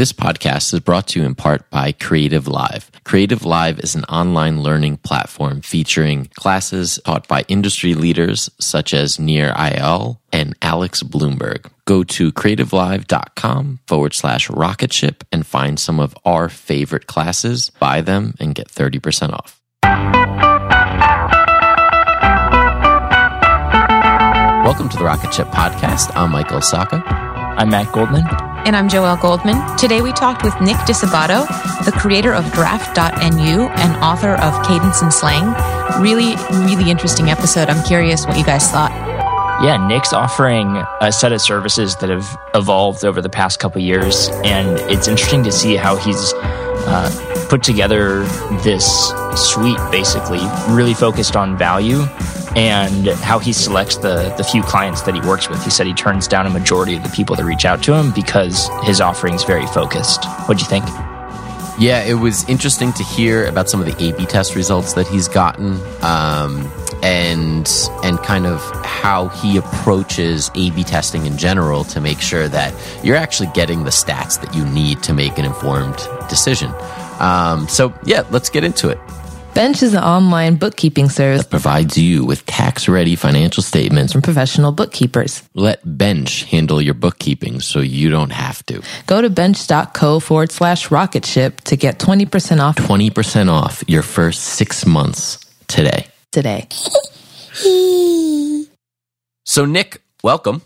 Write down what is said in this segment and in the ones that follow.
This podcast is brought to you in part by Creative Live. Creative Live is an online learning platform featuring classes taught by industry leaders such as Nir Eyal and Alex Blumberg. Go to creativelive.com forward slash rocketship and find some of our favorite classes, buy them, and get 30% off. Welcome to the Rocket Ship Podcast. I'm Michael Sacca. I'm Matt Goldman. And I'm Joelle Goldman. Today we talked with Nick Disabato, the creator of Draft.nu and author of Cadence and Slang. Really, really interesting episode. I'm curious what you guys thought. Yeah, Nick's offering a set of services that have evolved over the past couple years, and it's interesting to see how he's uh, put together this suite, basically, really focused on value and how he selects the the few clients that he works with. He said he turns down a majority of the people that reach out to him because his offering is very focused. What do you think? Yeah, it was interesting to hear about some of the A/B test results that he's gotten, um, and and kind of how he approaches A/B testing in general to make sure that you're actually getting the stats that you need to make an informed decision. Um, so yeah, let's get into it. Bench is an online bookkeeping service that provides you with tax ready financial statements from professional bookkeepers. Let Bench handle your bookkeeping so you don't have to. Go to bench.co forward slash rocket ship to get 20% off. 20% off your first six months today. Today. so, Nick, welcome.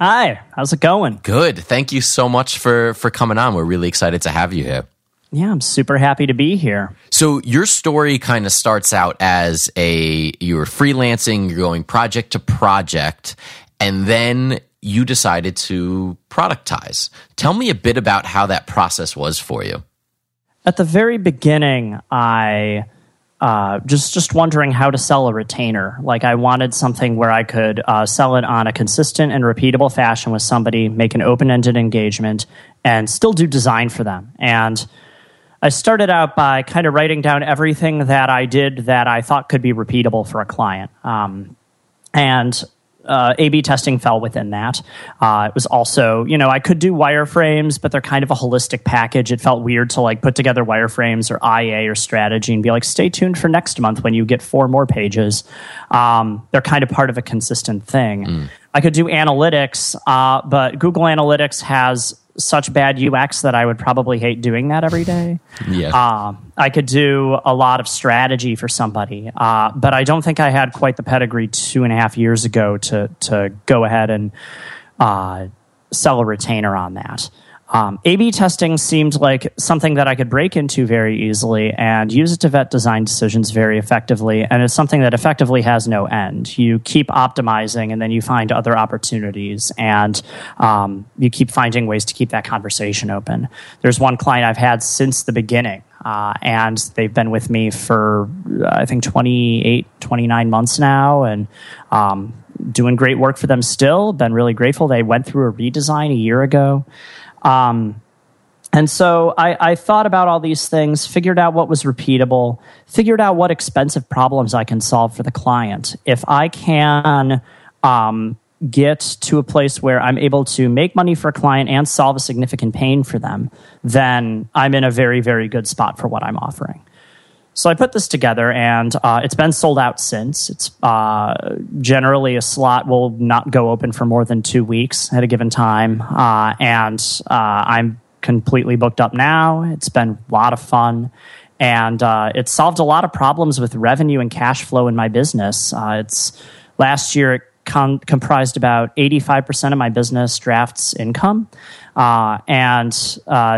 Hi, how's it going? Good. Thank you so much for for coming on. We're really excited to have you here. Yeah, I'm super happy to be here. So your story kind of starts out as a you're freelancing, you're going project to project, and then you decided to productize. Tell me a bit about how that process was for you. At the very beginning, I uh, just just wondering how to sell a retainer. Like I wanted something where I could uh, sell it on a consistent and repeatable fashion with somebody, make an open ended engagement, and still do design for them. And I started out by kind of writing down everything that I did that I thought could be repeatable for a client. Um, and uh, A/B testing fell within that. Uh, it was also, you know, I could do wireframes, but they're kind of a holistic package. It felt weird to like put together wireframes or IA or strategy and be like, stay tuned for next month when you get four more pages. Um, they're kind of part of a consistent thing. Mm. I could do analytics, uh, but Google Analytics has such bad UX that I would probably hate doing that every day. Yeah. Uh, I could do a lot of strategy for somebody, uh, but I don't think I had quite the pedigree two and a half years ago to to go ahead and uh, sell a retainer on that. Um, A B testing seemed like something that I could break into very easily and use it to vet design decisions very effectively. And it's something that effectively has no end. You keep optimizing and then you find other opportunities and um, you keep finding ways to keep that conversation open. There's one client I've had since the beginning. Uh, and they've been with me for, I think, 28, 29 months now. And um, doing great work for them still. Been really grateful. They went through a redesign a year ago. Um, and so I, I, thought about all these things, figured out what was repeatable, figured out what expensive problems I can solve for the client. If I can um, get to a place where I'm able to make money for a client and solve a significant pain for them, then I'm in a very, very good spot for what I'm offering. So I put this together, and uh, it's been sold out since. It's uh, generally a slot will not go open for more than two weeks at a given time, uh, and uh, I'm completely booked up now. It's been a lot of fun, and uh, it solved a lot of problems with revenue and cash flow in my business. Uh, it's last year it com- comprised about 85% of my business drafts income. And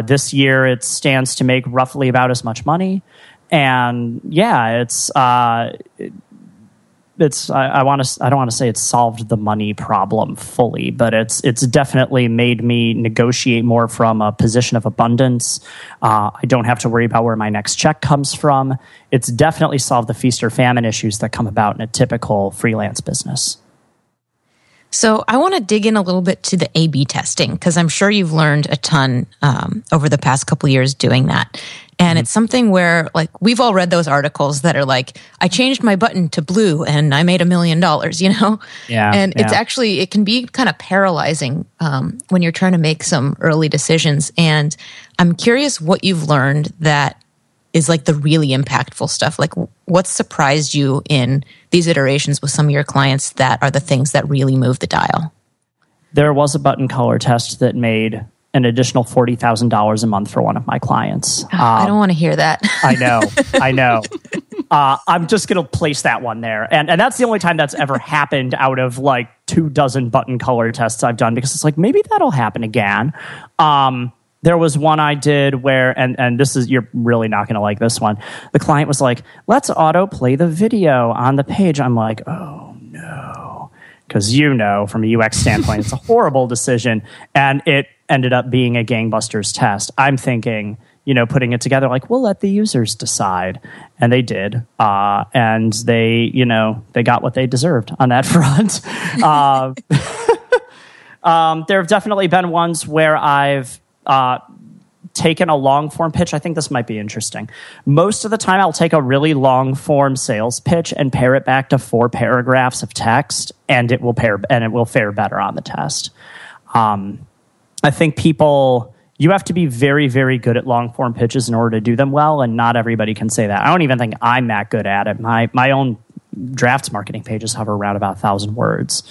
this year it stands to make roughly about as much money and yeah, it's uh, it's I, I want to I don't want to say it's solved the money problem fully, but it's it's definitely made me negotiate more from a position of abundance. Uh, I don't have to worry about where my next check comes from. It's definitely solved the feast or famine issues that come about in a typical freelance business. So I want to dig in a little bit to the A/B testing because I'm sure you've learned a ton um, over the past couple years doing that. And it's something where, like, we've all read those articles that are like, I changed my button to blue and I made a million dollars, you know? Yeah. And yeah. it's actually, it can be kind of paralyzing um, when you're trying to make some early decisions. And I'm curious what you've learned that is like the really impactful stuff. Like, what surprised you in these iterations with some of your clients that are the things that really move the dial? There was a button color test that made an additional forty thousand dollars a month for one of my clients. Um, I don't want to hear that. I know, I know. Uh, I'm just going to place that one there, and and that's the only time that's ever happened out of like two dozen button color tests I've done because it's like maybe that'll happen again. Um, there was one I did where, and and this is you're really not going to like this one. The client was like, "Let's auto play the video on the page." I'm like, "Oh no." Because you know, from a UX standpoint, it's a horrible decision, and it ended up being a gangbusters test. I'm thinking, you know, putting it together like we'll let the users decide, and they did, uh, and they, you know, they got what they deserved on that front. uh, um, there have definitely been ones where I've uh, taken a long form pitch. I think this might be interesting. Most of the time, I'll take a really long form sales pitch and pare it back to four paragraphs of text, and it will pair and it will fare better on the test. Um, I think people you have to be very very good at long form pitches in order to do them well and not everybody can say that. I don't even think i'm that good at it. My my own drafts marketing pages hover around about a thousand words.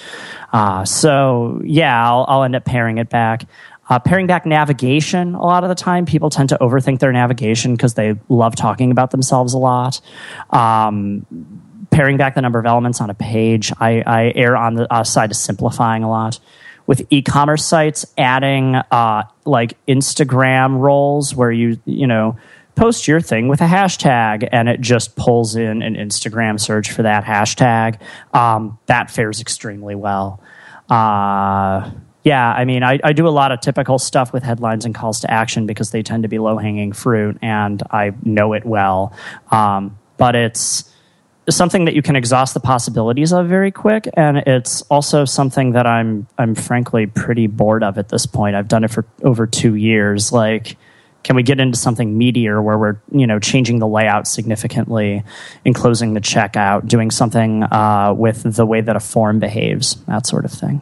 Uh, so yeah I'll, I'll, end up paring it back. Uh, paring back navigation a lot of the time people tend to overthink their navigation because they love talking about themselves a lot. Um, paring back the number of elements on a page i, I err on the uh, side of simplifying a lot with e-commerce sites adding uh, like Instagram roles where you you know post your thing with a hashtag and it just pulls in an Instagram search for that hashtag. Um, that fares extremely well. Uh, yeah, I mean, I, I do a lot of typical stuff with headlines and calls to action because they tend to be low hanging fruit, and I know it well. Um, but it's something that you can exhaust the possibilities of very quick, and it's also something that I'm I'm frankly pretty bored of at this point. I've done it for over two years. Like, can we get into something meatier where we're you know changing the layout significantly, enclosing the checkout, doing something uh, with the way that a form behaves, that sort of thing.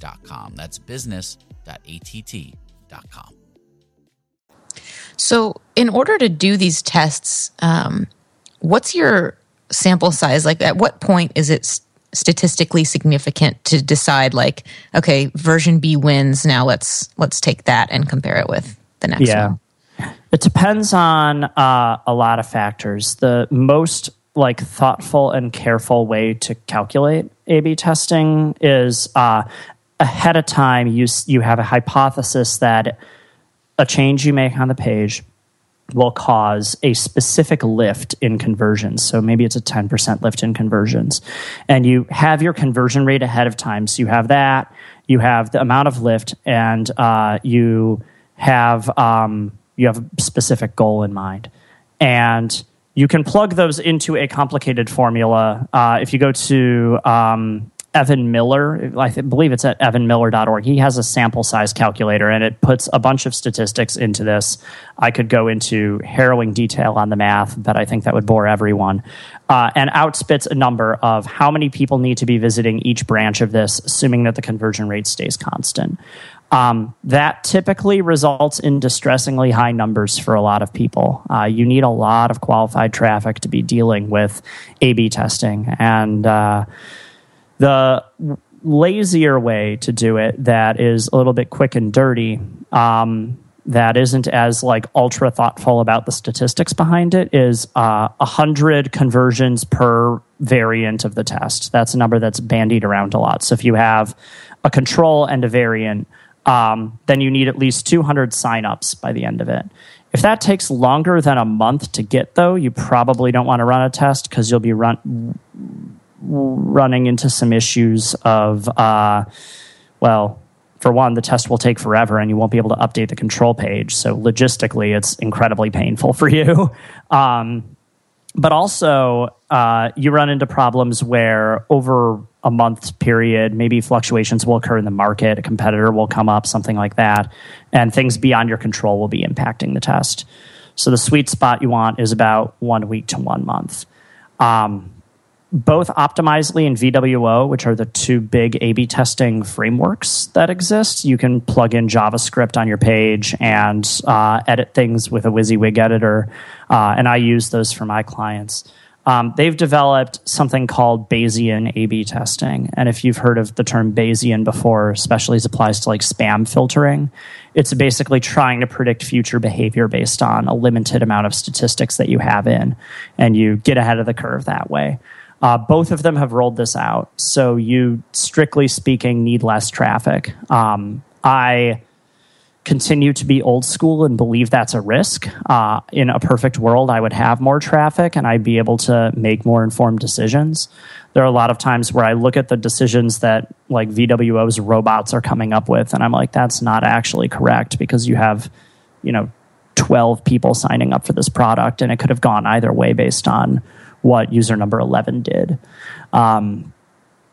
business.att.com. That's business.att.com. So, in order to do these tests, um, what's your sample size? Like, at what point is it statistically significant to decide, like, okay, version B wins. Now let's let's take that and compare it with the next yeah. one. It depends on uh, a lot of factors. The most like thoughtful and careful way to calculate A/B testing is uh, ahead of time you you have a hypothesis that a change you make on the page will cause a specific lift in conversions. So maybe it's a 10% lift in conversions. And you have your conversion rate ahead of time. So you have that, you have the amount of lift, and uh, you have um, you have a specific goal in mind. And you can plug those into a complicated formula. Uh, if you go to um, Evan Miller. I believe it's at evanmiller.org. He has a sample size calculator and it puts a bunch of statistics into this. I could go into harrowing detail on the math, but I think that would bore everyone. Uh, and outspits a number of how many people need to be visiting each branch of this, assuming that the conversion rate stays constant. Um, that typically results in distressingly high numbers for a lot of people. Uh, you need a lot of qualified traffic to be dealing with A B testing. And, uh, the lazier way to do it that is a little bit quick and dirty, um, that isn't as like ultra thoughtful about the statistics behind it is uh, 100 conversions per variant of the test. That's a number that's bandied around a lot. So if you have a control and a variant, um, then you need at least 200 signups by the end of it. If that takes longer than a month to get, though, you probably don't want to run a test because you'll be run running into some issues of, uh, well, for one, the test will take forever and you won't be able to update the control page. So logistically, it's incredibly painful for you. Um, but also, uh, you run into problems where over a month period, maybe fluctuations will occur in the market, a competitor will come up, something like that, and things beyond your control will be impacting the test. So the sweet spot you want is about one week to one month. Um, both Optimizely and VWO, which are the two big A B testing frameworks that exist. You can plug in JavaScript on your page and uh, edit things with a WYSIWYG editor. Uh, and I use those for my clients. Um, they've developed something called Bayesian A B testing. And if you've heard of the term Bayesian before, especially as it applies to like spam filtering, it's basically trying to predict future behavior based on a limited amount of statistics that you have in. And you get ahead of the curve that way. Uh, both of them have rolled this out. So you, strictly speaking, need less traffic. Um, I continue to be old school and believe that's a risk. Uh, in a perfect world, I would have more traffic and I'd be able to make more informed decisions. There are a lot of times where I look at the decisions that like VWO's robots are coming up with, and I'm like, that's not actually correct because you have, you know, 12 people signing up for this product and it could have gone either way based on what user number 11 did. Um,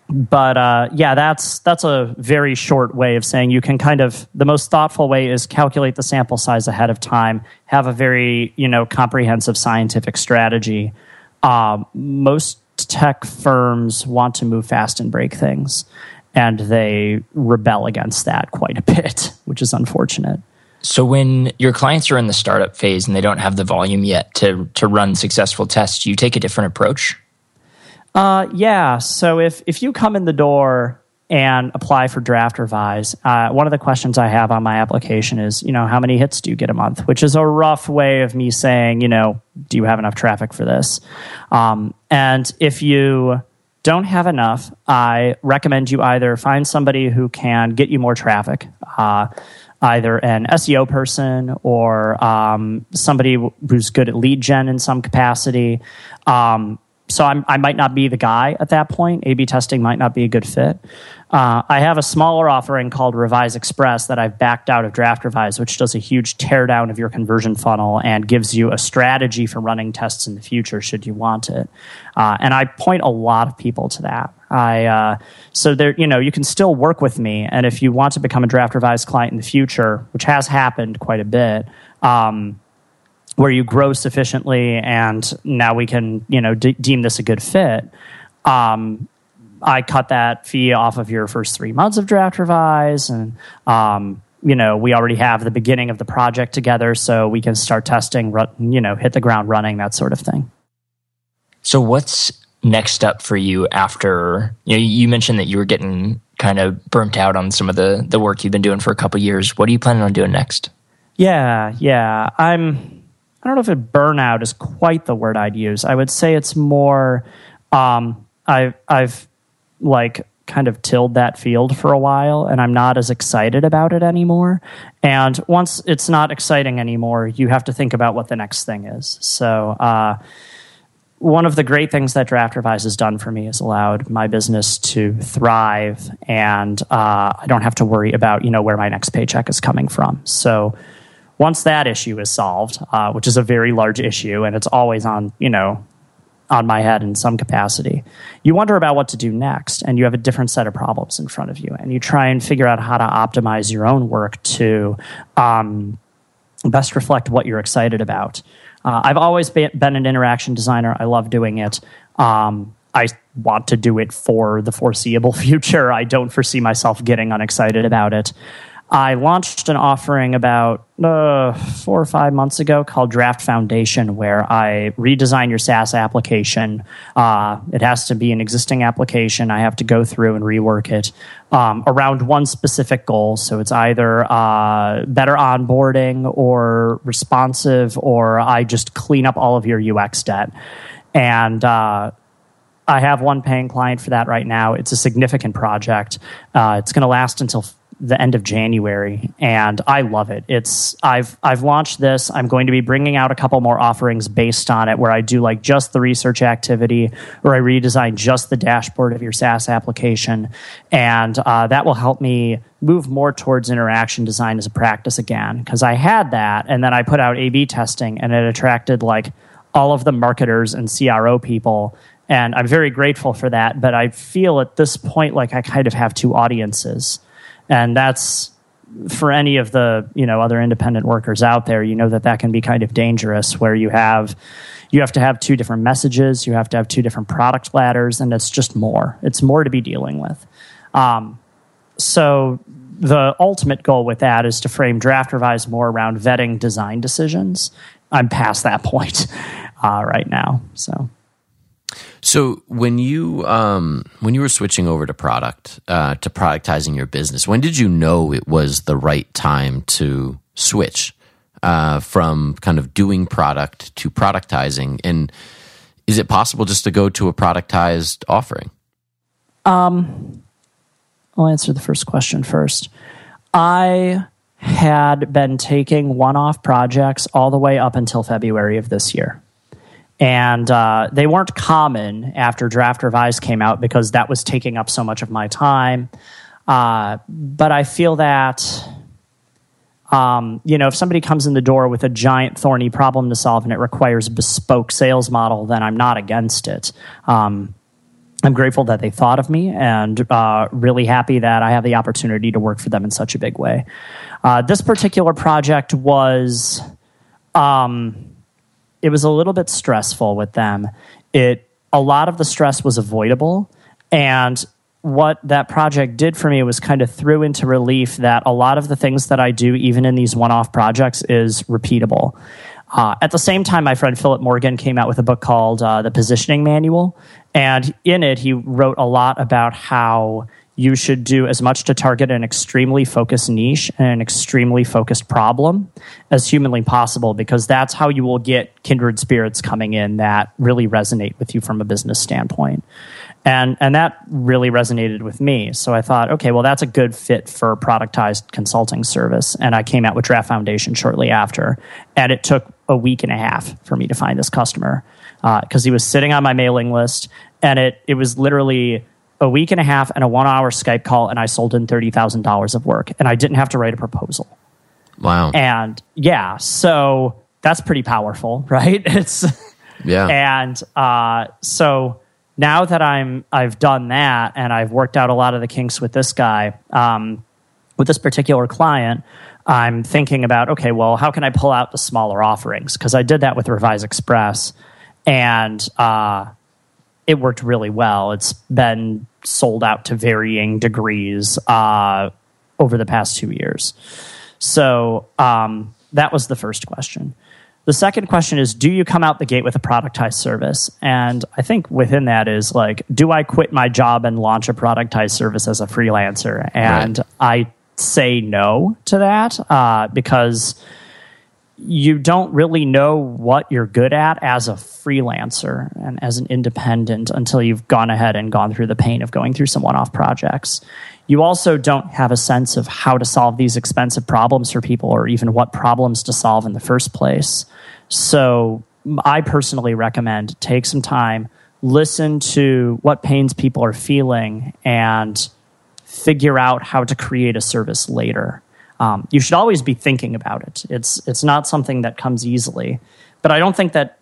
but uh, yeah, that's that's a very short way of saying you can kind of the most thoughtful way is calculate the sample size ahead of time, have a very you know comprehensive scientific strategy. Um, most tech firms want to move fast and break things, and they rebel against that quite a bit, which is unfortunate. So when your clients are in the startup phase and they don't have the volume yet to to run successful tests, you take a different approach. Uh, yeah. So if if you come in the door and apply for draft revise, uh, one of the questions I have on my application is, you know, how many hits do you get a month? Which is a rough way of me saying, you know, do you have enough traffic for this? Um, and if you don't have enough, I recommend you either find somebody who can get you more traffic. Uh, either an SEO person or um, somebody who's good at lead gen in some capacity. Um, so I'm, i might not be the guy at that point. A/B testing might not be a good fit. Uh, I have a smaller offering called Revise Express that I've backed out of Draft Revise, which does a huge teardown of your conversion funnel and gives you a strategy for running tests in the future should you want it. Uh, and I point a lot of people to that. I uh, so there, you know, you can still work with me, and if you want to become a Draft Revise client in the future, which has happened quite a bit. Um, where you grow sufficiently and now we can you know de- deem this a good fit um, i cut that fee off of your first three months of draft revise and um, you know we already have the beginning of the project together so we can start testing you know hit the ground running that sort of thing. So what's next up for you after you know you mentioned that you were getting kind of burnt out on some of the the work you've been doing for a couple years. What are you planning on doing next? Yeah yeah. I'm I don't know if it burnout is quite the word I'd use. I would say it's more um, I've I've like kind of tilled that field for a while and I'm not as excited about it anymore. And once it's not exciting anymore, you have to think about what the next thing is. So uh, one of the great things that Draft Revise has done for me is allowed my business to thrive, and uh, I don't have to worry about you know where my next paycheck is coming from. So once that issue is solved, uh, which is a very large issue, and it's always on, you know, on my head in some capacity, you wonder about what to do next, and you have a different set of problems in front of you, and you try and figure out how to optimize your own work to um, best reflect what you're excited about. Uh, I've always been an interaction designer. I love doing it. Um, I want to do it for the foreseeable future. I don't foresee myself getting unexcited about it. I launched an offering about uh, four or five months ago called Draft Foundation, where I redesign your SaaS application. Uh, it has to be an existing application. I have to go through and rework it um, around one specific goal. So it's either uh, better onboarding or responsive, or I just clean up all of your UX debt. And uh, I have one paying client for that right now. It's a significant project. Uh, it's going to last until the end of January, and I love it. It's I've I've launched this. I'm going to be bringing out a couple more offerings based on it, where I do like just the research activity, or I redesign just the dashboard of your SaaS application, and uh, that will help me move more towards interaction design as a practice again. Because I had that, and then I put out A/B testing, and it attracted like all of the marketers and CRO people. And I'm very grateful for that, but I feel at this point like I kind of have two audiences and that's for any of the you know other independent workers out there you know that that can be kind of dangerous where you have you have to have two different messages you have to have two different product ladders and it's just more. It's more to be dealing with. Um, so the ultimate goal with that is to frame draft revise more around vetting design decisions. I'm past that point uh, right now so so when you um, when you were switching over to product uh, to productizing your business, when did you know it was the right time to switch uh, from kind of doing product to productizing? And is it possible just to go to a productized offering? Um, I'll answer the first question first. I had been taking one-off projects all the way up until February of this year and uh, they weren't common after draft revise came out because that was taking up so much of my time. Uh, but i feel that um, you know if somebody comes in the door with a giant thorny problem to solve and it requires a bespoke sales model then i'm not against it. Um, i'm grateful that they thought of me and uh, really happy that i have the opportunity to work for them in such a big way. Uh, this particular project was um, it was a little bit stressful with them. It a lot of the stress was avoidable, and what that project did for me was kind of threw into relief that a lot of the things that I do, even in these one-off projects, is repeatable. Uh, at the same time, my friend Philip Morgan came out with a book called uh, The Positioning Manual, and in it, he wrote a lot about how you should do as much to target an extremely focused niche and an extremely focused problem as humanly possible because that's how you will get kindred spirits coming in that really resonate with you from a business standpoint. And, and that really resonated with me. So I thought, okay, well, that's a good fit for productized consulting service. And I came out with Draft Foundation shortly after. And it took a week and a half for me to find this customer because uh, he was sitting on my mailing list. And it, it was literally a week and a half and a one hour Skype call, and I sold in $30,000 of work. And I didn't have to write a proposal. Wow. And yeah, so that's pretty powerful, right? It's, yeah. And uh, so now that I'm, I've done that and I've worked out a lot of the kinks with this guy, um, with this particular client, I'm thinking about, okay, well, how can I pull out the smaller offerings? Because I did that with Revise Express. And, uh, it worked really well. It's been sold out to varying degrees uh, over the past two years. So um, that was the first question. The second question is Do you come out the gate with a productized service? And I think within that is like, do I quit my job and launch a productized service as a freelancer? And right. I say no to that uh, because you don't really know what you're good at as a freelancer and as an independent until you've gone ahead and gone through the pain of going through some one off projects. You also don't have a sense of how to solve these expensive problems for people or even what problems to solve in the first place. So, I personally recommend take some time, listen to what pains people are feeling, and figure out how to create a service later um, you should always be thinking about it. It's it's not something that comes easily, but I don't think that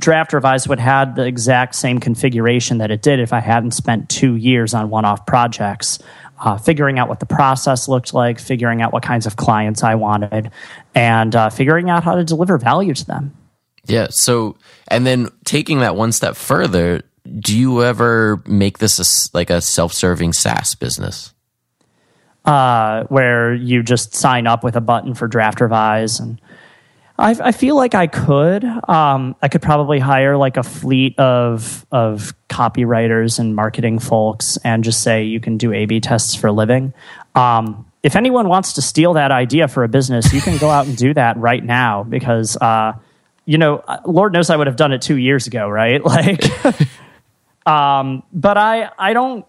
Draft Revise would have the exact same configuration that it did if I hadn't spent two years on one-off projects, uh, figuring out what the process looked like, figuring out what kinds of clients I wanted, and uh, figuring out how to deliver value to them. Yeah. So, and then taking that one step further, do you ever make this a, like a self-serving SaaS business? Uh, where you just sign up with a button for draft revise and I, I feel like I could. Um, I could probably hire like a fleet of of copywriters and marketing folks, and just say you can do A/B tests for a living. Um, if anyone wants to steal that idea for a business, you can go out and do that right now because, uh, you know, Lord knows I would have done it two years ago, right? Like, um, but I I don't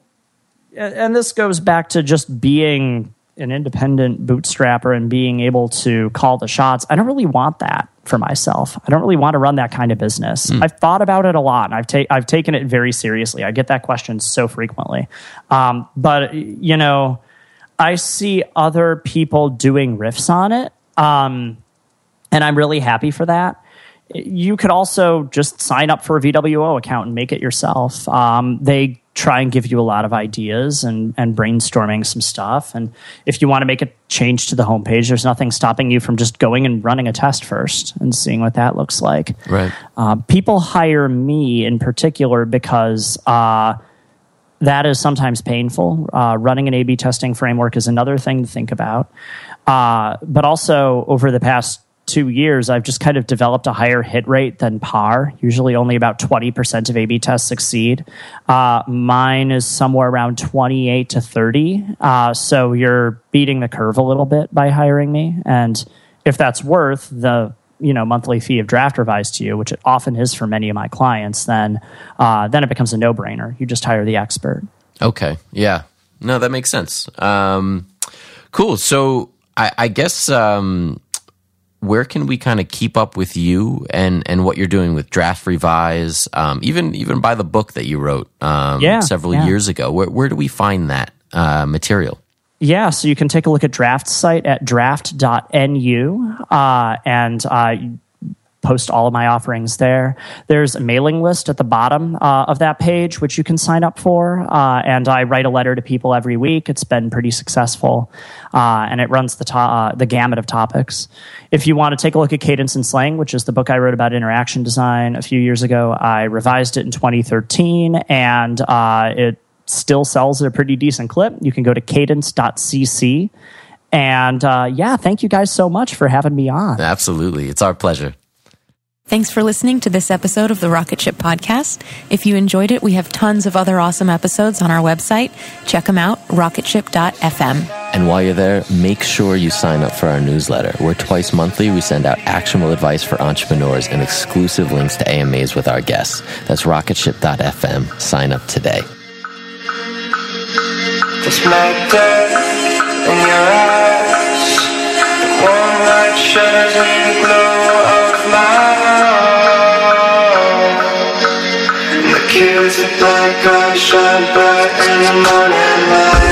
and this goes back to just being an independent bootstrapper and being able to call the shots. I don't really want that for myself. I don't really want to run that kind of business. Mm. I've thought about it a lot, and I've ta- I've taken it very seriously. I get that question so frequently, um, but you know, I see other people doing riffs on it, um, and I'm really happy for that. You could also just sign up for a VWO account and make it yourself. Um, they try and give you a lot of ideas and, and brainstorming some stuff. And if you want to make a change to the homepage, there's nothing stopping you from just going and running a test first and seeing what that looks like. Right. Uh, people hire me in particular because uh, that is sometimes painful. Uh, running an A B testing framework is another thing to think about. Uh, but also, over the past two years, I've just kind of developed a higher hit rate than par. Usually, only about 20% of A B tests succeed. Uh, mine is somewhere around 28 to 30. Uh, so you're beating the curve a little bit by hiring me. And if that's worth the you know monthly fee of draft revise to you, which it often is for many of my clients, then uh, then it becomes a no brainer. You just hire the expert. Okay. Yeah. No, that makes sense. Um, cool. So I, I guess um, where can we kind of keep up with you and and what you're doing with draft revise um, even even by the book that you wrote um, yeah, several yeah. years ago where, where do we find that uh, material yeah, so you can take a look at Draft site at draft.nu, uh, and uh, post all of my offerings there. There's a mailing list at the bottom uh, of that page, which you can sign up for. Uh, and I write a letter to people every week. It's been pretty successful, uh, and it runs the to- uh, the gamut of topics. If you want to take a look at Cadence and Slang, which is the book I wrote about interaction design a few years ago, I revised it in 2013, and uh, it still sells at a pretty decent clip. You can go to cadence.cc. And uh, yeah, thank you guys so much for having me on. Absolutely. It's our pleasure. Thanks for listening to this episode of the Rocket Ship Podcast. If you enjoyed it, we have tons of other awesome episodes on our website. Check them out, rocketship.fm. And while you're there, make sure you sign up for our newsletter, where twice monthly we send out actionable advice for entrepreneurs and exclusive links to AMAs with our guests. That's rocketship.fm. Sign up today. It's my death in your eyes. The warm light shares in the glow shine bright in the morning light.